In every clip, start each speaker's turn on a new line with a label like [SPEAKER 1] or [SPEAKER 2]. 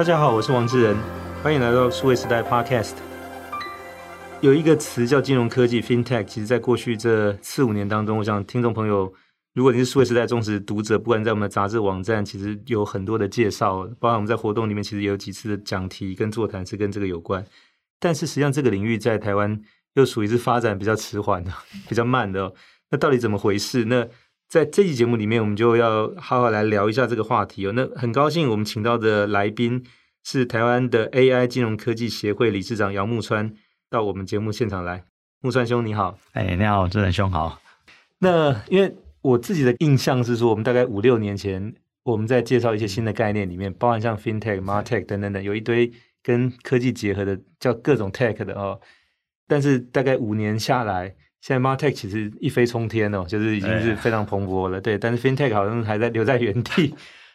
[SPEAKER 1] 大家好，我是王志仁，欢迎来到数位时代 Podcast。有一个词叫金融科技 （FinTech），其实在过去这四五年当中，我想听众朋友，如果你是数位时代忠实读者，不管在我们的杂志网站，其实有很多的介绍，包含我们在活动里面，其实也有几次的讲题跟座谈是跟这个有关。但是实际上，这个领域在台湾又属于是发展比较迟缓的、比较慢的。那到底怎么回事？那在这期节目里面，我们就要好好来聊一下这个话题哦。那很高兴我们请到的来宾是台湾的 AI 金融科技协会理事长姚木川到我们节目现场来。木川兄你好，
[SPEAKER 2] 哎，你好，志仁兄好。
[SPEAKER 1] 那因为我自己的印象是说，我们大概五六年前我们在介绍一些新的概念里面，包含像 FinTech、MarTech 等等等，有一堆跟科技结合的叫各种 Tech 的哦。但是大概五年下来。现在 MarTech 其实一飞冲天哦，就是已经是非常蓬勃了，对。但是 FinTech 好像还在留在原地。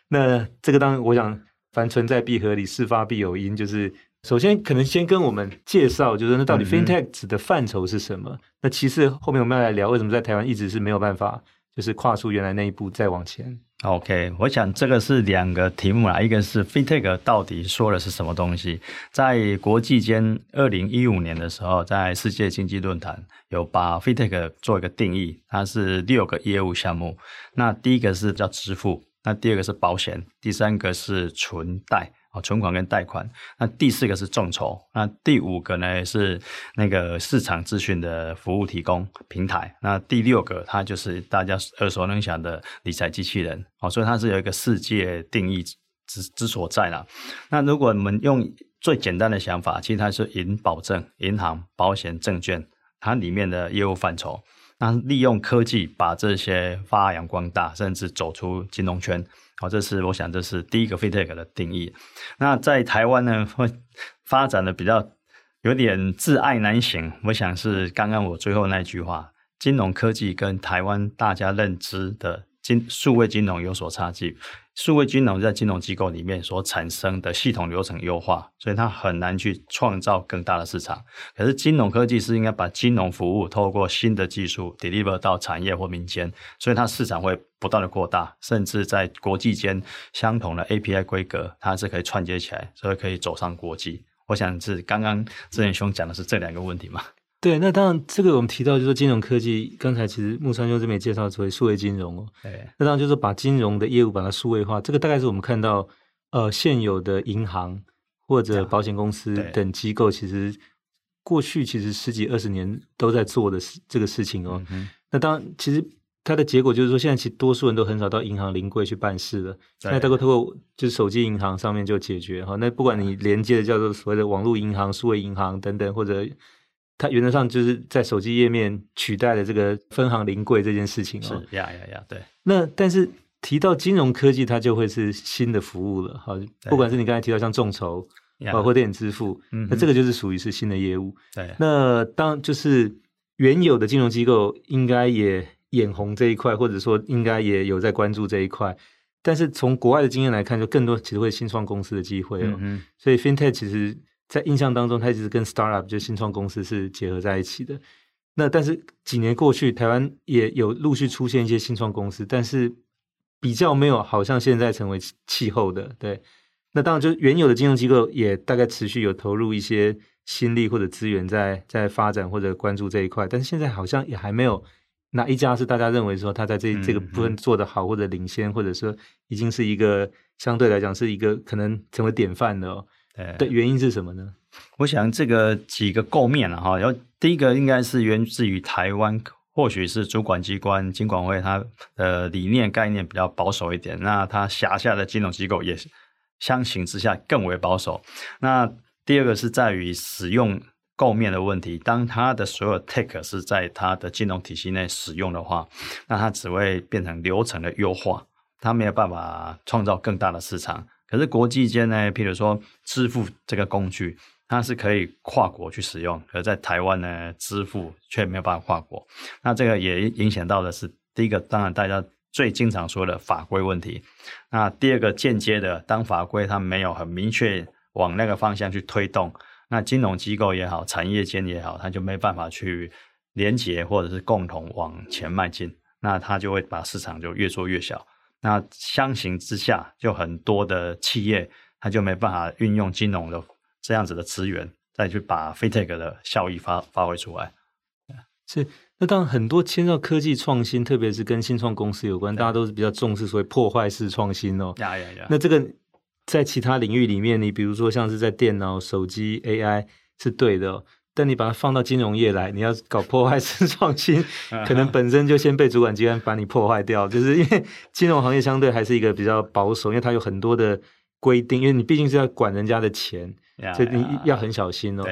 [SPEAKER 1] 那这个当然，我想凡存在必合理，事发必有因。就是首先可能先跟我们介绍，就是那到底 FinTech 指的范畴是什么？嗯、那其次后面我们要来聊为什么在台湾一直是没有办法，就是跨出原来那一步再往前。
[SPEAKER 2] OK，我想这个是两个题目啦，一个是 FinTech 到底说的是什么东西？在国际间，二零一五年的时候，在世界经济论坛有把 FinTech 做一个定义，它是六个业务项目。那第一个是叫支付，那第二个是保险，第三个是存贷。存款跟贷款，那第四个是众筹，那第五个呢是那个市场资讯的服务提供平台，那第六个它就是大家耳熟能详的理财机器人，哦，所以它是有一个世界定义之之所在啦。那如果我们用最简单的想法，其实它是银保证、银行、保险、证券，它里面的业务范畴，那利用科技把这些发扬光大，甚至走出金融圈。好，这是我想这是第一个 FinTech 的定义。那在台湾呢，会发展的比较有点自爱难行。我想是刚刚我最后那句话，金融科技跟台湾大家认知的金数位金融有所差距。数位金融在金融机构里面所产生的系统流程优化，所以它很难去创造更大的市场。可是金融科技是应该把金融服务透过新的技术 deliver 到产业或民间，所以它市场会不断的扩大，甚至在国际间相同的 API 规格，它是可以串接起来，所以可以走上国际。我想是刚刚志仁兄讲的是这两个问题嘛？
[SPEAKER 1] 对，那当然，这个我们提到就是金融科技，刚才其实木川兄这边也介绍所谓数位金融哦。对，那当然就是把金融的业务把它数位化，这个大概是我们看到呃现有的银行或者保险公司等机构，其实过去其实十几二十年都在做的事这个事情哦。嗯、那当然，其实它的结果就是说，现在其实多数人都很少到银行临柜去办事了，那大概透过就是手机银行上面就解决哈。那不管你连接的叫做所谓的网络银行、数位银行等等，或者它原则上就是在手机页面取代了这个分行临柜这件事情哦。
[SPEAKER 2] 是呀呀呀，对。
[SPEAKER 1] 那但是提到金融科技，它就会是新的服务了。好，不管是你刚才提到像众筹包括电子支付，那这个就是属于是新的业务。对。那当就是原有的金融机构应该也眼红这一块，或者说应该也有在关注这一块。但是从国外的经验来看，就更多其实会新创公司的机会哦。嗯。所以 FinTech 其实。在印象当中，它一直跟 startup 就新创公司是结合在一起的。那但是几年过去，台湾也有陆续出现一些新创公司，但是比较没有好像现在成为气候的。对，那当然就原有的金融机构也大概持续有投入一些心力或者资源在在发展或者关注这一块，但是现在好像也还没有哪一家是大家认为说他在这这个部分做得好或者领先，或者说已经是一个相对来讲是一个可能成为典范的哦。的原因是什么呢？
[SPEAKER 2] 我想这个几个构面了哈，然后第一个应该是源自于台湾，或许是主管机关金管会它的理念概念比较保守一点，那它辖下的金融机构也相形之下更为保守。那第二个是在于使用构面的问题，当它的所有 take 是在它的金融体系内使用的话，那它只会变成流程的优化，它没有办法创造更大的市场。可是国际间呢，譬如说支付这个工具，它是可以跨国去使用，可是在台湾呢，支付却没有办法跨国。那这个也影响到的是，第一个当然大家最经常说的法规问题。那第二个间接的，当法规它没有很明确往那个方向去推动，那金融机构也好，产业间也好，它就没办法去连结或者是共同往前迈进，那它就会把市场就越做越小。那相形之下，就很多的企业，他就没办法运用金融的这样子的资源，再去把 FinTech 的效益发发挥出来。
[SPEAKER 1] 是，那当然很多牵涉科技创新，特别是跟新创公司有关，大家都是比较重视所谓破坏式创新哦。
[SPEAKER 2] 呀呀呀！
[SPEAKER 1] 那这个在其他领域里面，你比如说像是在电脑、手机、AI 是对的，但你把它放到金融业来，你要搞破坏式创新，可能本身就先被主管机关把你破坏掉，就是因为金融行业相对还是一个比较保守，因为它有很多的。规定，因为你毕竟是要管人家的钱，yeah, 所以你要很小心哦。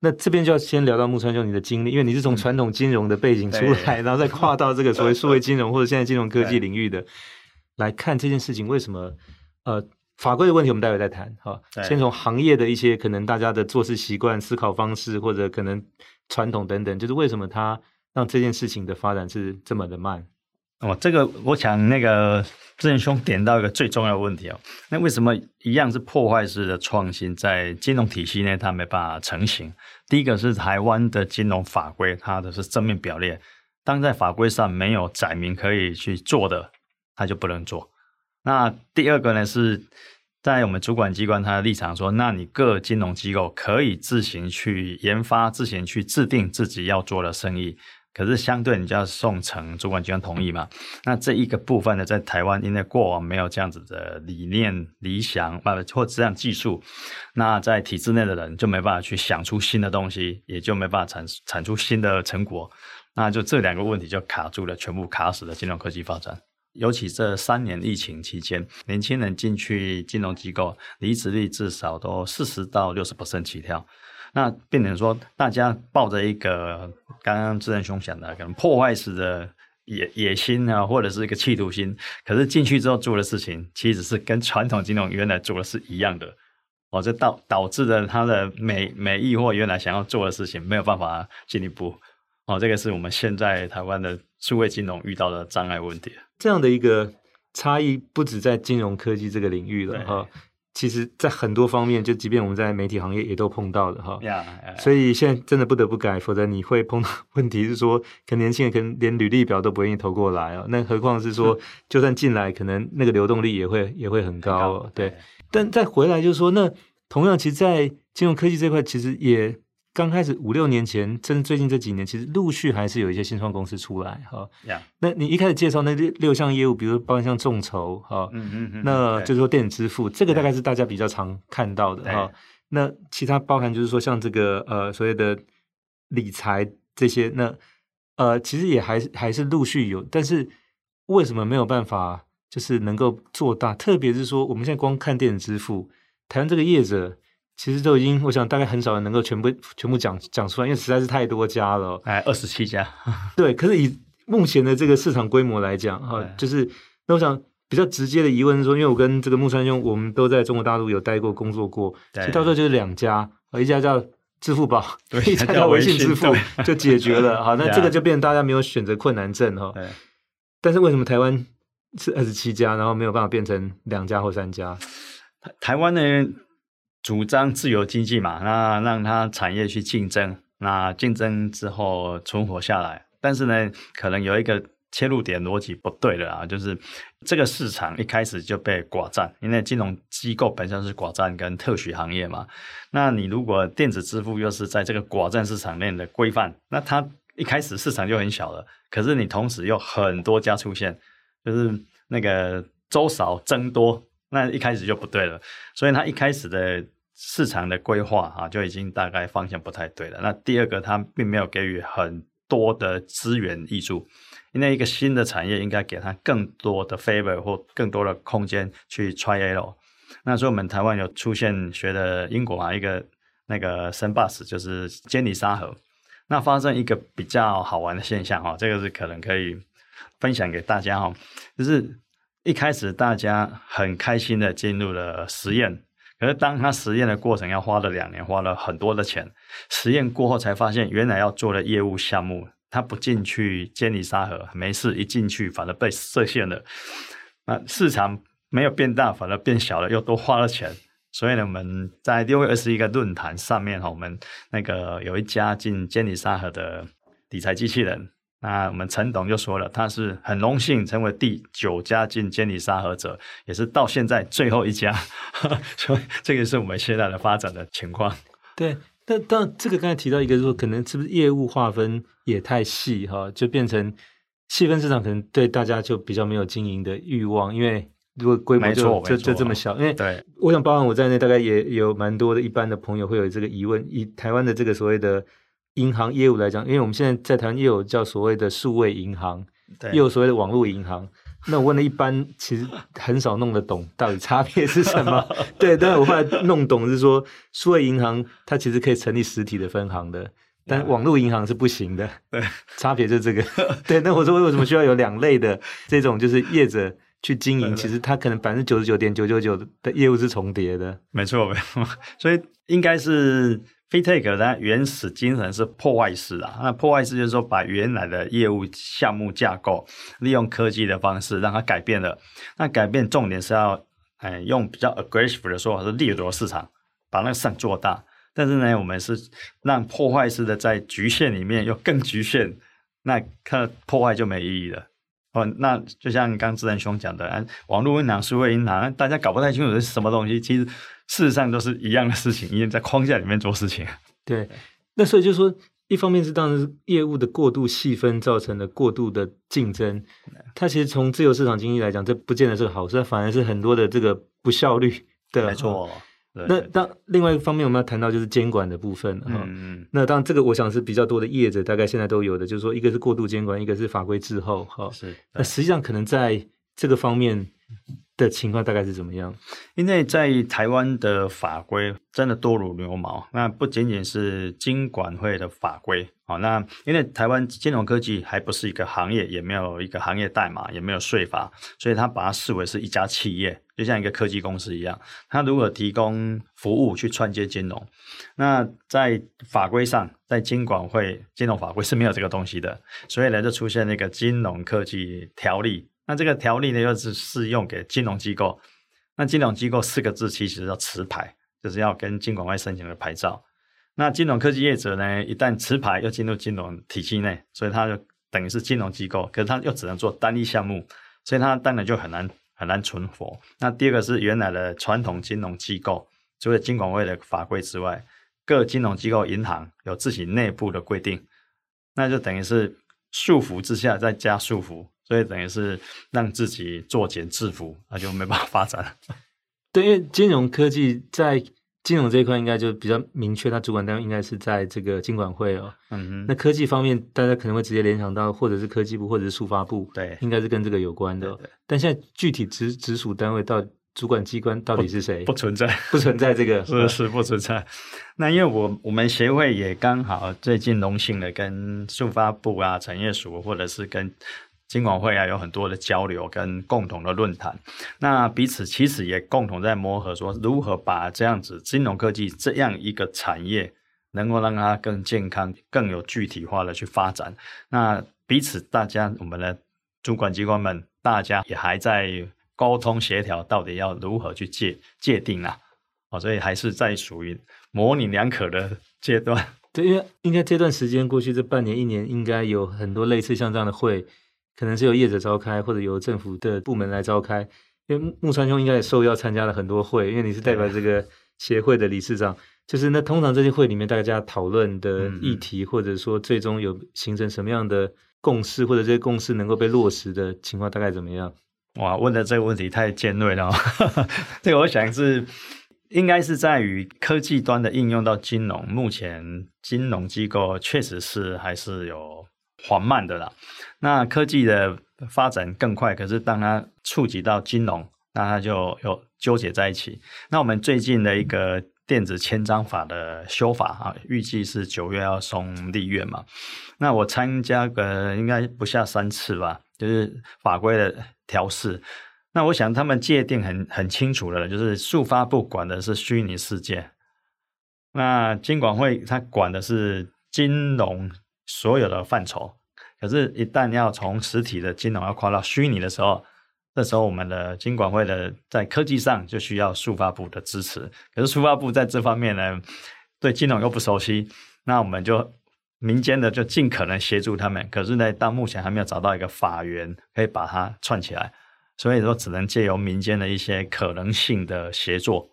[SPEAKER 1] 那这边就要先聊到木川兄你的经历，因为你是从传统金融的背景出来，嗯、然后再跨到这个所谓数位金融或者现在金融科技领域的，来看这件事情为什么？呃，法规的问题我们待会再谈哈。先从行业的一些可能大家的做事习惯、思考方式或者可能传统等等，就是为什么它让这件事情的发展是这么的慢？
[SPEAKER 2] 哦，这个我想那个志远兄点到一个最重要的问题哦。那为什么一样是破坏式的创新，在金融体系内它没办法成型？第一个是台湾的金融法规，它的是正面表列，当在法规上没有载明可以去做的，它就不能做。那第二个呢，是在我们主管机关他的立场说，那你各金融机构可以自行去研发，自行去制定自己要做的生意。可是相对你就要送成主管机关同意嘛？那这一个部分呢，在台湾因为过往没有这样子的理念、理想，或或这样技术，那在体制内的人就没办法去想出新的东西，也就没办法产产出新的成果。那就这两个问题就卡住了，全部卡死了金融科技发展。尤其这三年疫情期间，年轻人进去金融机构，离职率至少都四十到六十不胜起跳。那变成说，大家抱着一个刚刚志仁兄讲的可能破坏式的野野心啊，或者是一个企图心，可是进去之后做的事情，其实是跟传统金融原来做的是一样的，哦，这导导致了他的美美意或原来想要做的事情没有办法进一步，哦，这个是我们现在台湾的数位金融遇到的障碍问题。
[SPEAKER 1] 这样的一个差异不止在金融科技这个领域了哈。其实，在很多方面，就即便我们在媒体行业也都碰到的哈。Yeah, yeah. 所以现在真的不得不改，否则你会碰到问题是说，可能年轻人可能连履历表都不愿意投过来哦。那何况是说，就算进来，可能那个流动力也会也会很高对但再回来就是说，那同样，其实，在金融科技这块，其实也。刚开始五六年前，甚至最近这几年，其实陆续还是有一些新创公司出来哈。Yeah. 那你一开始介绍那六六项业务，比如包括像众筹哈，嗯嗯嗯，那就是说电子支付，对这个大概是大家比较常看到的哈。那其他包含就是说像这个呃所谓的理财这些，那呃其实也还是还是陆续有，但是为什么没有办法就是能够做大？特别是说我们现在光看电子支付，台湾这个业者。其实都已经，我想大概很少人能够全部全部讲讲出来，因为实在是太多家了。
[SPEAKER 2] 哎，二十七家。
[SPEAKER 1] 对，可是以目前的这个市场规模来讲，哈对，就是那我想比较直接的疑问是说，因为我跟这个木川兄，我们都在中国大陆有待过、工作过，对其实到时候就是两家，一家叫支付宝，一家叫微信支付，就解决了。好，那这个就变成大家没有选择困难症哈。对但是为什么台湾是二十七家，然后没有办法变成两家或三家？
[SPEAKER 2] 台台湾呢？主张自由经济嘛，那让它产业去竞争，那竞争之后存活下来。但是呢，可能有一个切入点逻辑不对的啊，就是这个市场一开始就被寡占，因为金融机构本身是寡占跟特许行业嘛。那你如果电子支付又是在这个寡占市场内的规范，那它一开始市场就很小了。可是你同时又很多家出现，就是那个粥少僧多。那一开始就不对了，所以他一开始的市场的规划啊，就已经大概方向不太对了。那第二个，他并没有给予很多的资源挹注，因为一个新的产业应该给他更多的 favor 或更多的空间去 try。那所以我们台湾有出现学的英国啊，一个那个 s a n b u s 就是监理沙河，那发生一个比较好玩的现象哈，这个是可能可以分享给大家哈，就是。一开始大家很开心的进入了实验，可是当他实验的过程要花了两年，花了很多的钱。实验过后才发现，原来要做的业务项目，他不进去监理沙盒没事，一进去反而被设限了。那市场没有变大，反而变小了，又多花了钱。所以呢，我们在六月二十一个论坛上面哈，我们那个有一家进监理沙盒的理财机器人，那我们陈董就说了，他是很荣幸成为第九家进监理沙盒者，也是到现在最后一家，所以这个是我们现在的发展的情况。
[SPEAKER 1] 对，但但这个刚才提到一个说，可能是不是业务划分也太细哈，就变成细分市场，可能对大家就比较没有经营的欲望，因为如果规模就就就这么小，因为对，我想包含我在内，大概也有蛮多的一般的朋友会有这个疑问，以台湾的这个所谓的。银行业务来讲，因为我们现在在台湾也有叫所谓的数位银行，对，也有所谓的网络银行。那我问了一般，其实很少弄得懂到底差别是什么。对，但是我后来弄懂是说，数位银行它其实可以成立实体的分行的，但网络银行是不行的。对，差别就是这个。对，那我说为什么需要有两类的这种就是业者去经营？其实它可能百分之九十九点九九九的业务是重叠的。
[SPEAKER 2] 没错，没错。所以应该是。FinTech 它原始精神是破坏式啊，那破坏式就是说把原来的业务项目架构利用科技的方式让它改变了。那改变重点是要，哎，用比较 aggressive 的说法是掠夺市场，把那个市场做大。但是呢，我们是让破坏式的在局限里面又更局限，那看破坏就没意义了。哦，那就像刚智仁兄讲的，啊，网络银行、数位银行，大家搞不太清楚是什么东西，其实。事实上都是一样的事情，因为在框架里面做事情。
[SPEAKER 1] 对，那所以就是说，一方面是当然是业务的过度细分造成的过度的竞争，它其实从自由市场经济来讲，这不见得是个好事，反而是很多的这个不效率的。
[SPEAKER 2] 没错。
[SPEAKER 1] 那当另外一方面，我们要谈到就是监管的部分哈。嗯。那当然，这个我想是比较多的业者大概现在都有的，就是说，一个是过度监管，一个是法规滞后哈。是。那实际上可能在这个方面。的情况大概是怎么样？
[SPEAKER 2] 因为在台湾的法规真的多如牛毛，那不仅仅是金管会的法规啊，那因为台湾金融科技还不是一个行业，也没有一个行业代码，也没有税法，所以他把它视为是一家企业，就像一个科技公司一样。他如何提供服务去串接金融？那在法规上，在金管会金融法规是没有这个东西的，所以呢就出现那个金融科技条例。那这个条例呢，又是适用给金融机构。那金融机构四个字其实叫持牌，就是要跟金管会申请的牌照。那金融科技业者呢，一旦持牌又进入金融体系内，所以他就等于是金融机构，可是他又只能做单一项目，所以他当然就很难很难存活。那第二个是原来的传统金融机构，除了金管会的法规之外，各金融机构银行有自己内部的规定，那就等于是束缚之下再加束缚。所以等于是让自己作茧自缚，那就没办法发展了。
[SPEAKER 1] 对，因为金融科技在金融这一块应该就比较明确，它主管单位应该是在这个金管会哦。嗯哼。那科技方面，大家可能会直接联想到，或者是科技部，或者是数发部，对，应该是跟这个有关的。对，对。但现在具体直直属单位到主管机关到底是谁？
[SPEAKER 2] 不，不存在，
[SPEAKER 1] 不存在这个，
[SPEAKER 2] 是是不存在。那因为我我们协会也刚好最近荣幸的跟数发部啊、产业署，或者是跟。金管会啊，有很多的交流跟共同的论坛，那彼此其实也共同在磨合，说如何把这样子金融科技这样一个产业，能够让它更健康、更有具体化的去发展。那彼此大家，我们的主管机关们，大家也还在沟通协调，到底要如何去界界定啊？哦，所以还是在属于模棱两可的阶段。
[SPEAKER 1] 对，因为应该这段时间过去这半年一年，应该有很多类似像这样的会。可能是由业者召开，或者由政府的部门来召开。因为木川兄应该也受邀参加了很多会，因为你是代表这个协会的理事长。就是那通常这些会里面，大家讨论的议题，或者说最终有形成什么样的共识，或者这些共识能够被落实的情况，大概怎么样？
[SPEAKER 2] 哇，问的这个问题太尖锐了。这个我想是应该是在于科技端的应用到金融。目前金融机构确实是还是有缓慢的啦。那科技的发展更快，可是当它触及到金融，那它就有纠结在一起。那我们最近的一个电子签章法的修法啊，预计是九月要送立院嘛。那我参加个应该不下三次吧，就是法规的调试。那我想他们界定很很清楚的，就是数发部管的是虚拟世界，那金管会它管的是金融所有的范畴。可是，一旦要从实体的金融要跨到虚拟的时候，这时候我们的金管会的在科技上就需要数发部的支持。可是数发部在这方面呢，对金融又不熟悉，那我们就民间的就尽可能协助他们，可是呢，到目前还没有找到一个法源可以把它串起来，所以说只能借由民间的一些可能性的协作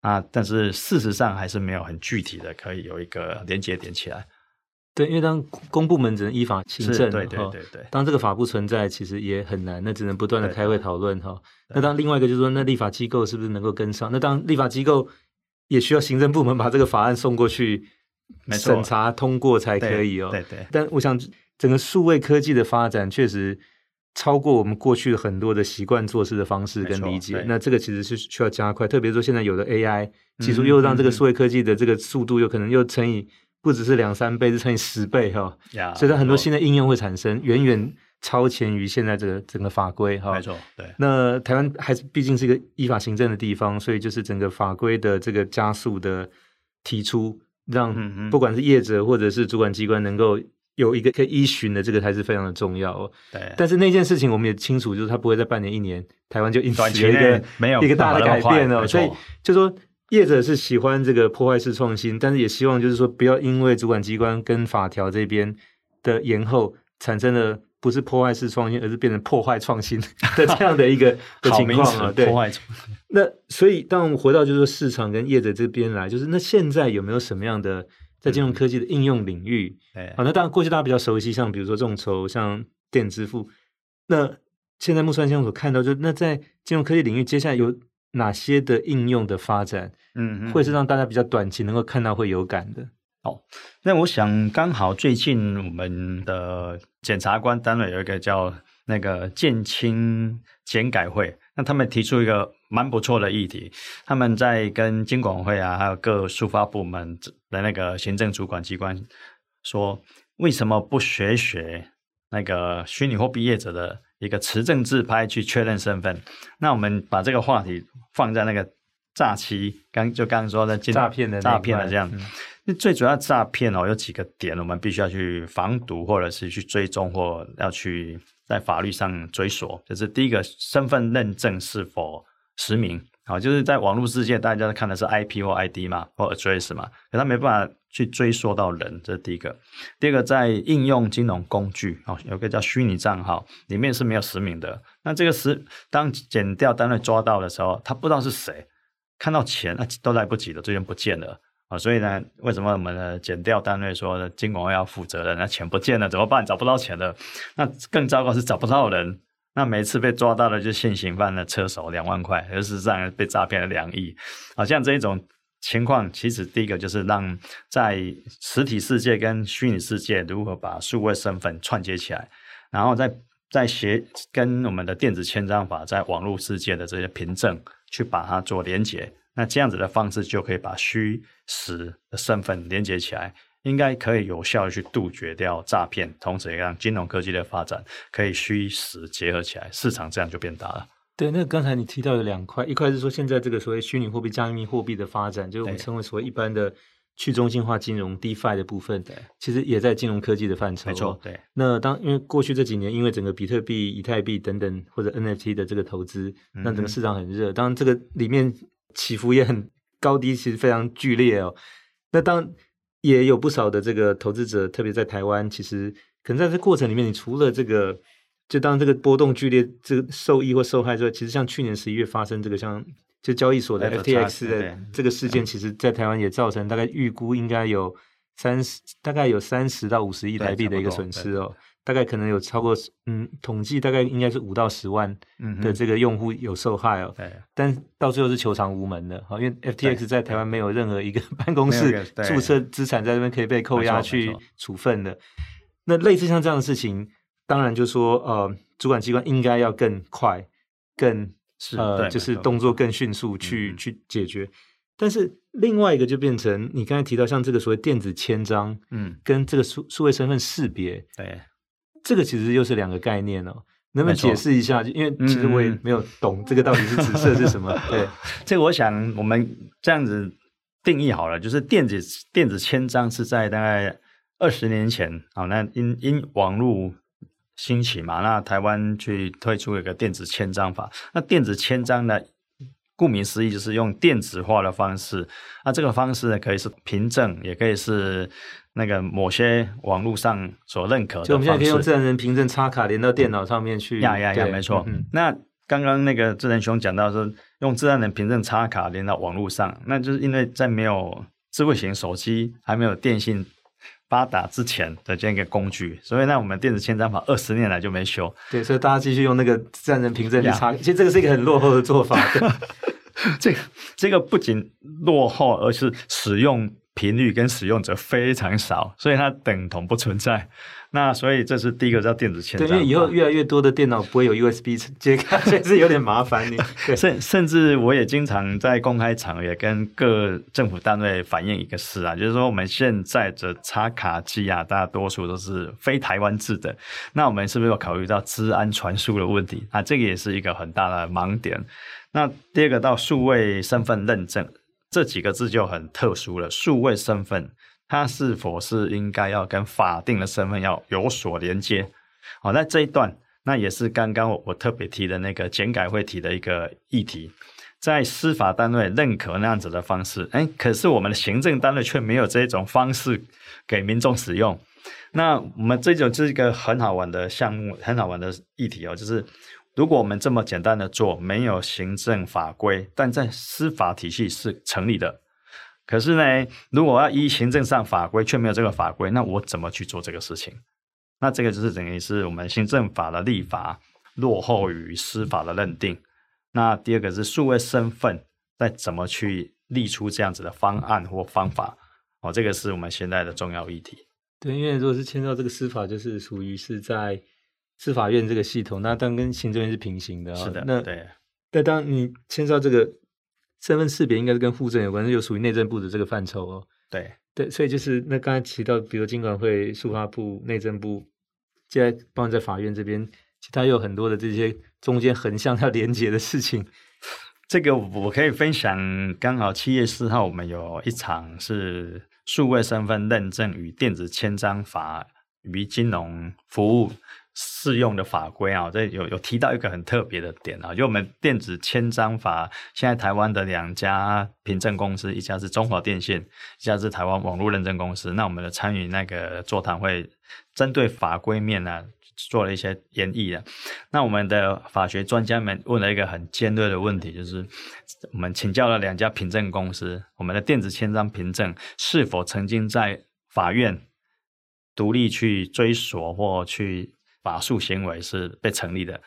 [SPEAKER 2] 啊，但是事实上还是没有很具体的可以有一个连接点起来。
[SPEAKER 1] 对，因为当公部门只能依法行政，
[SPEAKER 2] 对对对对，对。
[SPEAKER 1] 当这个法不存在，其实也很难，那只能不断的开会讨论哈。那当另外一个就是说，那立法机构是不是能够跟上？那当立法机构也需要行政部门把这个法案送过去。审查通过才可以哦。
[SPEAKER 2] 对对，对。
[SPEAKER 1] 但我想，整个数位科技的发展确实超过我们过去很多的习惯做事的方式跟理解。那这个其实是需要加快，特别说现在有的 AI 技术，又让这个数位科技的这个速度有可能又乘以不只是两三倍，是乘以十倍哈。所以它很多新的应用会产生，远远超前于现在这个整个法规哈。
[SPEAKER 2] 没错，对。
[SPEAKER 1] 那台湾还是毕竟是一个依法行政的地方，所以就是整个法规的这个加速的提出。让不管是业者或者是主管机关能够有一个可以依循的，这个还是非常的重要哦。
[SPEAKER 2] 对。
[SPEAKER 1] 但是那件事情我们也清楚，就是它不会在半年一年，台湾就引起一个
[SPEAKER 2] 没有
[SPEAKER 1] 一个大的改变哦。所以就说业者是喜欢这个破坏式创新，但是也希望就是说不要因为主管机关跟法条这边的延后产生了。不是破坏式创新，而是变成破坏创新 的这样的一个 的情况啊。对，
[SPEAKER 2] 破坏
[SPEAKER 1] 那所以，当我们回到就是说市场跟业者这边来，就是那现在有没有什么样的在金融科技的应用领域？好、嗯，那当然过去大家比较熟悉，像比如说众筹，像电子支付。那现在木川先生所看到，就那在金融科技领域，接下来有哪些的应用的发展？嗯，会是让大家比较短期能够看到会有感的。
[SPEAKER 2] 哦，那我想刚好最近我们的检察官单位有一个叫那个建青检改会，那他们提出一个蛮不错的议题，他们在跟监管会啊，还有各数发部门的那个行政主管机关说，为什么不学学那个虚拟货币业者的一个持证自拍去确认身份？那我们把这个话题放在那个诈欺，刚就刚刚说的诈
[SPEAKER 1] 骗的
[SPEAKER 2] 诈骗的这样。嗯最主要诈骗哦，有几个点，我们必须要去防堵，或者是去追踪，或要去在法律上追索。就是第一个，身份认证是否实名？啊，就是在网络世界，大家看的是 IP 或 ID 嘛，或 address 嘛，可他没办法去追溯到人，这是第一个。第二个，在应用金融工具哦，有个叫虚拟账号，里面是没有实名的。那这个实当检调单位抓到的时候，他不知道是谁，看到钱那都来不及了，这人不见了。啊，所以呢，为什么我们的检调单位说金管会要负责任？那钱不见了怎么办？找不到钱了，那更糟糕是找不到人。那每次被抓到的就现行犯的车手两万块，而事实上被诈骗了两亿。好像这一种情况，其实第一个就是让在实体世界跟虚拟世界如何把数位身份串接起来，然后再再协跟我们的电子签章法在网络世界的这些凭证去把它做连接。那这样子的方式就可以把虚实的身份连接起来，应该可以有效的去杜绝掉诈骗，同时也让金融科技的发展可以虚实结合起来，市场这样就变大了。
[SPEAKER 1] 对，那刚才你提到有两块，一块是说现在这个所谓虚拟货币、加密货币的发展，就是我们称为所谓一般的去中心化金融 DeFi 的部分，对，其实也在金融科技的范畴。
[SPEAKER 2] 没错，对。
[SPEAKER 1] 那当因为过去这几年，因为整个比特币、以太币等等或者 NFT 的这个投资，那整个市场很热，当然这个里面。起伏也很高低，其实非常剧烈哦。那当也有不少的这个投资者，特别在台湾，其实可能在这过程里面，你除了这个，就当这个波动剧烈，这个受益或受害之外，其实像去年十一月发生这个像就交易所的 FTX 的这个事件，其实在台湾也造成大概预估应该有三十，大概有三十到五十亿台币的一个损失哦。大概可能有超过嗯，统计大概应该是五到十万的这个用户有受害哦。对，但到最后是求偿无门的，因为 FTX 在台湾没有任何一个办公室注册资产在这边可以被扣押去处分的。那类似像这样的事情，当然就说呃，主管机关应该要更快、更呃，就是动作更迅速去去解决。但是另外一个就变成你刚才提到像这个所谓电子签章，嗯，跟这个数数位身份识别，对。这个其实又是两个概念哦，能不能解释一下？因为其实我也没有懂这个到底是紫色是什么。对，
[SPEAKER 2] 这个我想我们这样子定义好了，就是电子电子签章是在大概二十年前，啊，那因因网络兴起嘛，那台湾去推出一个电子签章法。那电子签章呢，顾名思义就是用电子化的方式，那这个方式呢，可以是凭证，也可以是那个某些网络上所认可的，
[SPEAKER 1] 就我们现在可以用自然人凭证插卡连到电脑上面去。
[SPEAKER 2] 呀呀呀，没错。嗯、那刚刚那个智能兄讲到说，用自然人凭证插卡连到网络上，那就是因为在没有智慧型手机还没有电信发达之前的这样一个工具，所以那我们电子签章法二十年来就没修。
[SPEAKER 1] 对，所以大家继续用那个自然人凭证去插，其实这个是一个很落后的做法。
[SPEAKER 2] 这个这个不仅落后，而是使用。频率跟使用者非常少，所以它等同不存在。那所以这是第一个叫电子签章。
[SPEAKER 1] 对，因为以后越来越多的电脑不会有 USB 接卡，所以是有点麻烦。你
[SPEAKER 2] 甚甚至我也经常在公开场合也跟各政府单位反映一个事啊，就是说我们现在的插卡机啊，大多数都是非台湾制的。那我们是不是要考虑到治安传输的问题啊？这个也是一个很大的盲点。那第二个到数位身份认证。这几个字就很特殊了。数位身份，它是否是应该要跟法定的身份要有所连接？好，那这一段，那也是刚刚我特别提的那个检改会提的一个议题，在司法单位认可那样子的方式，哎，可是我们的行政单位却没有这种方式给民众使用。那我们这种是一个很好玩的项目，很好玩的议题哦，就是。如果我们这么简单的做，没有行政法规，但在司法体系是成立的。可是呢，如果要依行政上法规，却没有这个法规，那我怎么去做这个事情？那这个就是等于是我们行政法的立法落后于司法的认定。那第二个是数位身份，再怎么去立出这样子的方案或方法？哦，这个是我们现在的重要议题。
[SPEAKER 1] 对，因为如果是牵涉这个司法，就是属于是在。司法院这个系统，那当然跟行政院是平行的。
[SPEAKER 2] 是的，
[SPEAKER 1] 那
[SPEAKER 2] 对。
[SPEAKER 1] 但当你牵涉这个身份识别，应该是跟户政有关，那就属于内政部的这个范畴哦。
[SPEAKER 2] 对
[SPEAKER 1] 对，所以就是那刚才提到，比如经管会、数发部、内政部，现在包括在法院这边，其他有很多的这些中间横向要连接的事情。
[SPEAKER 2] 这个我可以分享，刚好七月四号我们有一场是数位身份认证与电子签章法与金融服务。适用的法规啊，这有有提到一个很特别的点啊，就我们电子签章法，现在台湾的两家凭证公司，一家是中华电信，一家是台湾网络认证公司。那我们的参与那个座谈会，针对法规面呢，做了一些研议的。那我们的法学专家们问了一个很尖锐的问题，就是我们请教了两家凭证公司，我们的电子签章凭证是否曾经在法院独立去追索或去。法术行为是被成立的，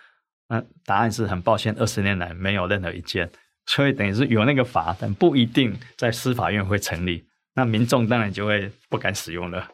[SPEAKER 2] 那答案是很抱歉，二十年来没有任何一件，所以等于是有那个法，但不一定在司法院会成立，那民众当然就会不敢使用了。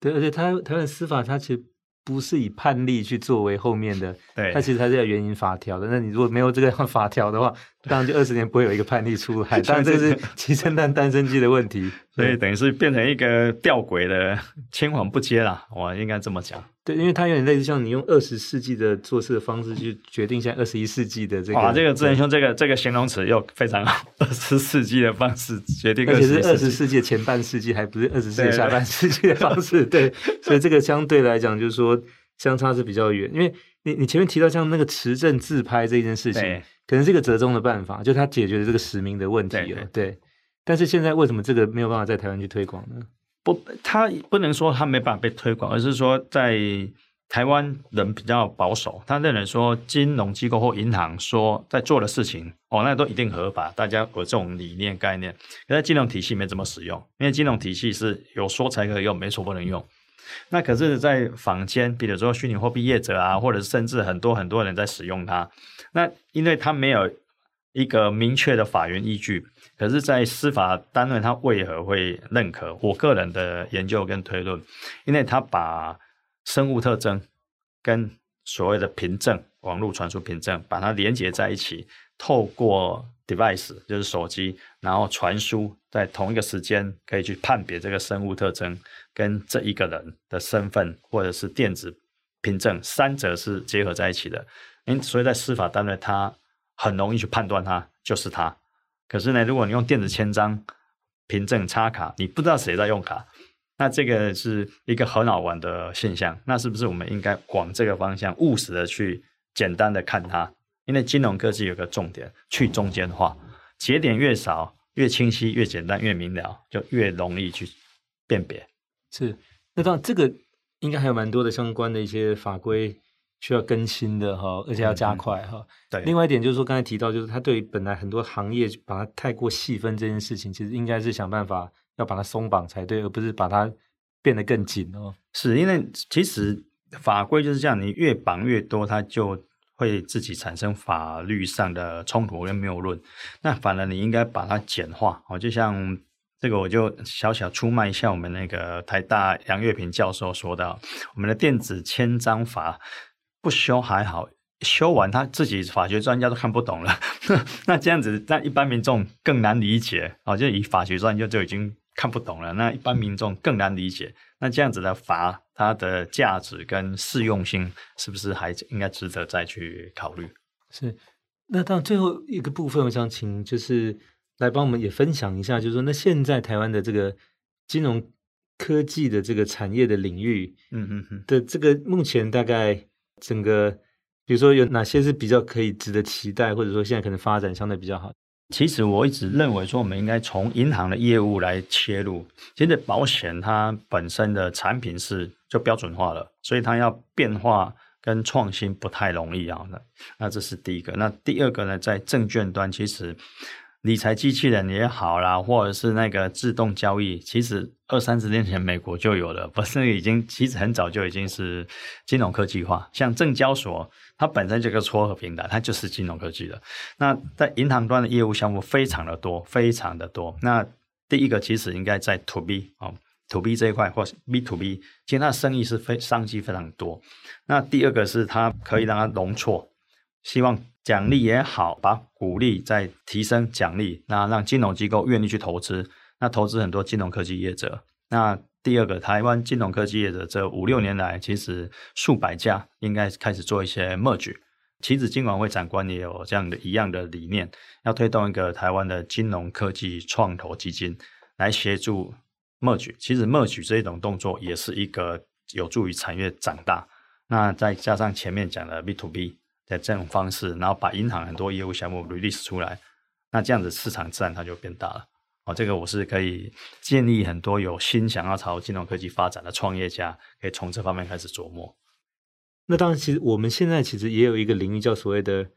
[SPEAKER 1] 对，而且他台湾司法它其实。不是以判例去作为后面的，
[SPEAKER 2] 对，
[SPEAKER 1] 它其实还是要援引法条的。那你如果没有这个法条的话，当然就二十年不会有一个判例出来。当然这是鸡生蛋，蛋生鸡的问题，
[SPEAKER 2] 所以等于是变成一个吊诡的青黄不接啦。我应该这么讲。
[SPEAKER 1] 对，因为它有点类似像你用二十世纪的做事的方式去决定现在二十一世纪的这个。
[SPEAKER 2] 哇，这个智仁兄，这个这个形容词又非常好。二十世纪的方式决定，而且
[SPEAKER 1] 是二十世纪的前半世纪，还不是二十世纪下半世纪的方式。对，对，所以这个相对来讲就是说。相差是比较远，因为你你前面提到像那个持证自拍这件事情，可能是一个折中的办法，就它解决了这个实名的问题了。对，对，对，但是现在为什么这个没有办法在台湾去推广呢？
[SPEAKER 2] 不，它不能说它没办法被推广，而是说在台湾人比较保守，他认为说金融机构或银行说在做的事情哦，那都一定合法，大家有这种理念概念。可在金融体系没怎么使用，因为金融体系是有说才可以用，没说不能用。那可是，在坊间，比如说虚拟货币业者啊，或者是甚至很多很多人在使用它。那因为它没有一个明确的法源依据，可是，在司法单位，它为何会认可？我个人的研究跟推论，因为它把生物特征跟所谓的凭证、网络传输凭证，把它连接在一起，透过 device 就是手机，然后传输在同一个时间，可以去判别这个生物特征。跟这一个人的身份或者是电子凭证，三者是结合在一起的，因所以在司法单位，他很容易去判断他就是他。可是呢，如果你用电子签章凭证插卡，你不知道谁在用卡，那这个是一个很好玩的现象。那是不是我们应该往这个方向务实的去简单的看它？因为金融科技有个重点，去中间化，节点越少，越清晰，越简单，越明了，就越容易去辨别。
[SPEAKER 1] 是，那当然这个应该还有蛮多的相关的一些法规需要更新的哈，而且要加快哈。
[SPEAKER 2] 对，
[SPEAKER 1] 另外一点就是说，刚才提到就是他对本来很多行业把它太过细分这件事情，其实应该是想办法要把它松绑才对，而不是把它变得更紧哦。
[SPEAKER 2] 是因为其实法规就是这样，你越绑越多，它就会自己产生法律上的冲突跟谬论。那反而你应该把它简化哦，就像。这个我就小小出卖一下我们那个台大杨月平教授说的，我们的电子签章法不修还好，修完他自己法学专家都看不懂了，那这样子，那一般民众更难理解哦，就以法学专家就已经看不懂了，那一般民众更难理解，那这样子的法它的价值跟适用性是不是还应该值得再去考虑？
[SPEAKER 1] 是，那到最后一个部分，我想请就是。来帮我们也分享一下，就是说，那现在台湾的这个金融科技的这个产业的领域，嗯嗯嗯的这个目前大概整个，比如说有哪些是比较可以值得期待，或者说现在可能发展相对比较好？
[SPEAKER 2] 其实我一直认为说，我们应该从银行的业务来切入。现在保险它本身的产品是就标准化了，所以它要变化跟创新不太容易啊。那那这是第一个。那第二个呢，在证券端其实。理财机器人也好啦，或者是那个自动交易，其实二三十年前美国就有了，不是已经其实很早就已经是金融科技化。像证交所，它本身这个撮合平台，它就是金融科技的。那在银行端的业务项目非常的多，非常的多。那第一个其实应该在 To B 哦，To B 这一块，或 B To B，其实它的生意是非商机非常多。那第二个是它可以让它容错，希望。奖励也好，把鼓励再提升奖励，那让金融机构愿意去投资，那投资很多金融科技业者。那第二个，台湾金融科技业者这五六年来，其实数百家应该开始做一些 merge。期指金管会长官也有这样的一样的理念，要推动一个台湾的金融科技创投基金来协助 merge。其实 merge 这一种动作也是一个有助于产业长大。那再加上前面讲的 B to B。在这种方式，然后把银行很多业务项目 release 出来，那这样子市场自然它就变大了。哦，这个我是可以建议很多有心想要朝金融科技发展的创业家，可以从这方面开始琢磨。
[SPEAKER 1] 那当然，其实我们现在其实也有一个领域叫所谓的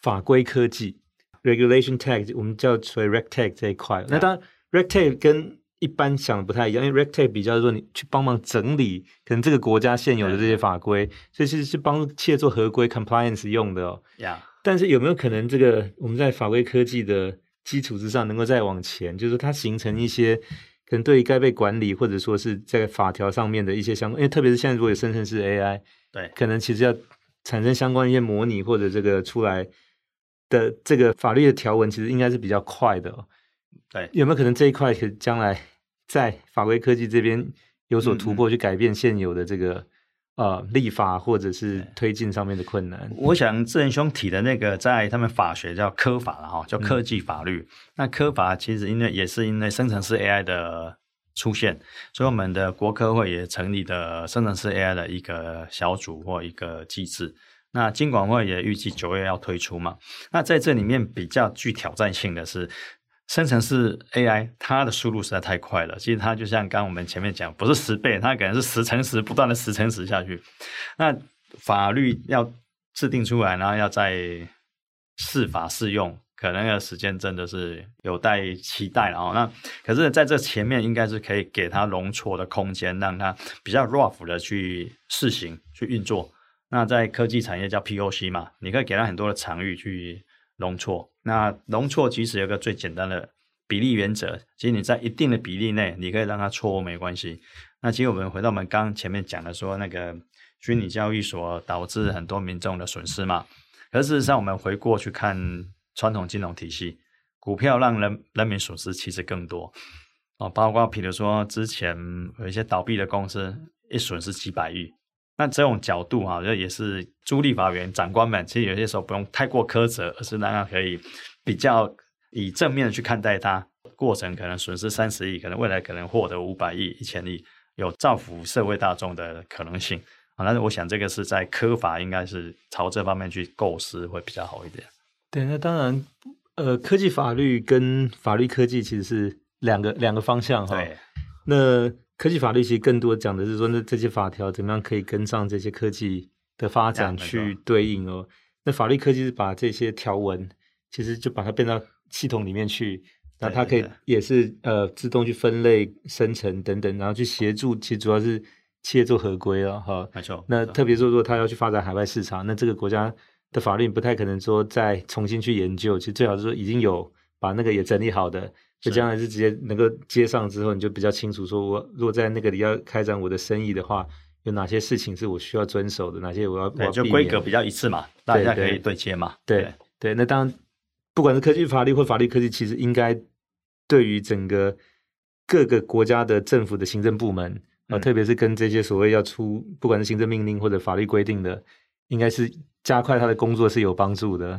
[SPEAKER 1] 法规科技 （regulation tech），我们叫所谓 regtech 这一块。那当然，regtech 跟一般想的不太一样，因为 RegTech 比较说你去帮忙整理可能这个国家现有的这些法规，所以其实是帮企业做合规 compliance 用的哦。
[SPEAKER 2] Yeah.
[SPEAKER 1] 但是有没有可能这个我们在法规科技的基础之上，能够再往前，就是说它形成一些可能对于该被管理或者说是在法条上面的一些相关，因为特别是现在如果有生成式 AI，
[SPEAKER 2] 对，
[SPEAKER 1] 可能其实要产生相关一些模拟或者这个出来的这个法律的条文，其实应该是比较快的哦。
[SPEAKER 2] 对，
[SPEAKER 1] 有没有可能这一块可将来在法规科技这边有所突破，去改变现有的这个、嗯、呃立法或者是推进上面的困难？
[SPEAKER 2] 我想智仁兄提的那个，在他们法学叫科法了哈，叫科技法律。嗯、那科法其实因为也是因为生成式 AI 的出现，所以我们的国科会也成立的生成式 AI 的一个小组或一个机制。那金管会也预计九月要推出嘛。那在这里面比较具挑战性的是。生成式 AI，它的速度实在太快了。其实它就像刚我们前面讲，不是十倍，它可能是十乘十，不断的十乘十下去。那法律要制定出来，然后要再试法试用，可能的时间真的是有待期待哦。那可是在这前面，应该是可以给它容错的空间，让它比较 rough 的去试行、去运作。那在科技产业叫 POC 嘛，你可以给它很多的场域去容错。那容错其实有个最简单的比例原则，其实你在一定的比例内，你可以让它错误没关系。那其实我们回到我们刚前面讲的说，那个虚拟交易所导致很多民众的损失嘛。可是事实上，我们回过去看传统金融体系，股票让人人民损失其实更多哦，包括比如说之前有一些倒闭的公司，一损失几百亿。那这种角度哈，就也是诸立法员长官们，其实有些时候不用太过苛责，而是让他可以比较以正面的去看待它。过程可能损失三十亿，可能未来可能获得五百亿、一千亿，有造福社会大众的可能性啊。但是我想这个是在科法应该是朝这方面去构思会比较好一点。
[SPEAKER 1] 对，那当然，呃，科技法律跟法律科技其实是两个两个方向哈。
[SPEAKER 2] 对，
[SPEAKER 1] 那。科技法律其实更多讲的是说，那这些法条怎么样可以跟上这些科技的发展去对应哦。那法律科技是把这些条文，其实就把它变到系统里面去，那它可以也是呃自动去分类、生成等等，然后去协助，其实主要是企业做合规了哈。
[SPEAKER 2] 没错。
[SPEAKER 1] 那特别说，如果他要去发展海外市场，那这个国家的法律不太可能说再重新去研究，其实最好是说已经有把那个也整理好的。就将来是直接能够接上之后，你就比较清楚，说我如果在那个里要开展我的生意的话，有哪些事情是我需要遵守的，哪些我要我要
[SPEAKER 2] 就规格比较一致嘛，大家可以对接嘛。
[SPEAKER 1] 对对，对，那当然，不管是科技法律或法律科技，其实应该对于整个各个国家的政府的行政部门啊，嗯、特别是跟这些所谓要出不管是行政命令或者法律规定的，应该是加快他的工作是有帮助的。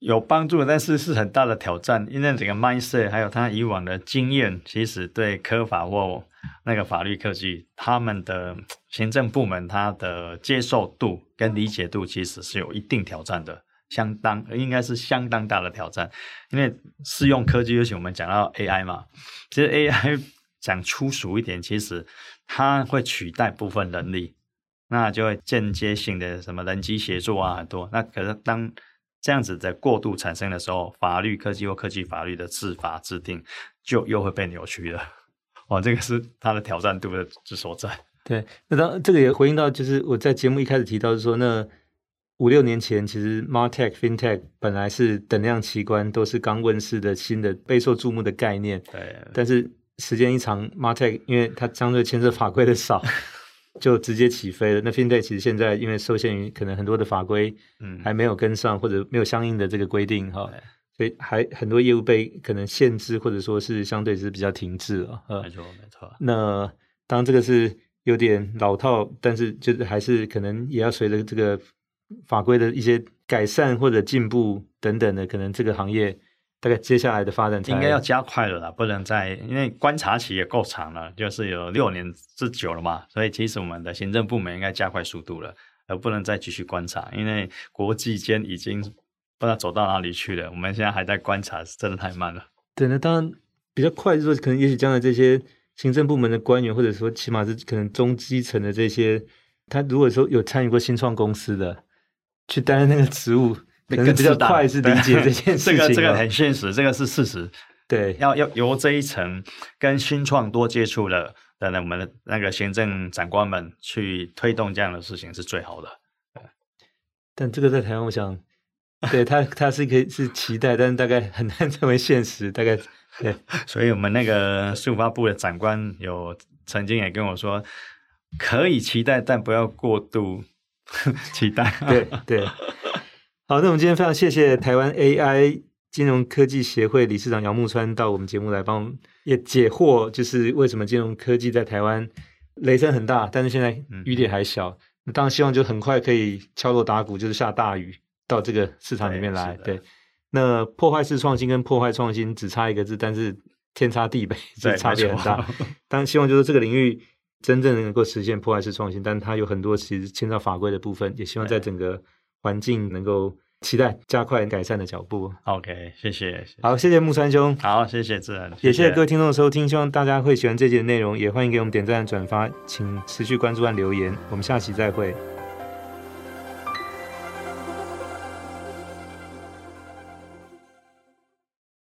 [SPEAKER 2] 有帮助，但是是很大的挑战，因为整个 mindset 还有他以往的经验，其实对科法或那个法律科技，他们的行政部门他的接受度跟理解度，其实是有一定挑战的，相当应该是相当大的挑战。因为适用科技，尤其我们讲到 AI 嘛，其实 AI 讲粗俗一点，其实它会取代部分能力，那就会间接性的什么人机协作啊很多，那可是当这样子在过度产生的时候，法律科技或科技法律的制法制定就又会被扭曲了。哇，这个是它的挑战度的之所在。
[SPEAKER 1] 对，那当然这个也回应到，就是我在节目一开始提到，是说那五六年前，其实 Martech、FinTech 本来是等量齐观，都是刚问世的新的备受注目的概念。
[SPEAKER 2] 对，
[SPEAKER 1] 但是时间一长，Martech 因为它相对牵涉法规的少。就直接起飞了。那 FinTech 其实现在因为受限于可能很多的法规，嗯，还没有跟上，或者没有相应的这个规定哈，所以还很多业务被可能限制，或者说是相对是比较停滞了。
[SPEAKER 2] 没错，没错。
[SPEAKER 1] 那当然这个是有点老套，但是就是还是可能也要随着这个法规的一些改善或者进步等等的，可能这个行业。大概接下来的发展
[SPEAKER 2] 应该要加快了啦，不能再因为观察期也够长了，就是有六年之久了嘛，所以其实我们的行政部门应该加快速度了，而不能再继续观察，因为国际间已经不知道走到哪里去了，我们现在还在观察，是真的太慢了。
[SPEAKER 1] 对，那当然比较快，就是说可能也许将来这些行政部门的官员，或者说起码是可能中基层的这些，他如果说有参与过新创公司的，去担任那个职务。可能比较快是理解这件 事情，
[SPEAKER 2] 这个这个很现实，这个是事实。
[SPEAKER 1] 对，
[SPEAKER 2] 要要由这一层跟新创多接触的的我们的那个行政长官们去推动这样的事情是最好的。
[SPEAKER 1] 但这个在台湾，我想，对他他是可以是期待，但是大概很难成为现实。大概对，
[SPEAKER 2] 所以我们那个数发部的长官有曾经也跟我说，可以期待，但不要过度 期待。
[SPEAKER 1] 对对。好，那我们今天非常谢谢台湾 AI 金融科技协会理事长姚木川到我们节目来帮我们也解惑，就是为什么金融科技在台湾雷声很大，但是现在雨点还小。那、嗯、当然希望就很快可以敲锣打鼓，就是下大雨到这个市场里面来。对，那破坏式创新跟破坏创新只差一个字，但是天差地别，这差别很大。当然希望就是这个领域真正能够实现破坏式创新，但它有很多其实牵涉法规的部分，也希望在整个。环境能够期待加快改善的脚步。
[SPEAKER 2] OK，谢谢。
[SPEAKER 1] 好，谢谢木川兄。
[SPEAKER 2] 好，谢谢自然。
[SPEAKER 1] 也谢谢各位听众的收听，希望大家会喜欢这集的内容，也欢迎给我们点赞、转发，请持续关注和留言。我们下期再会。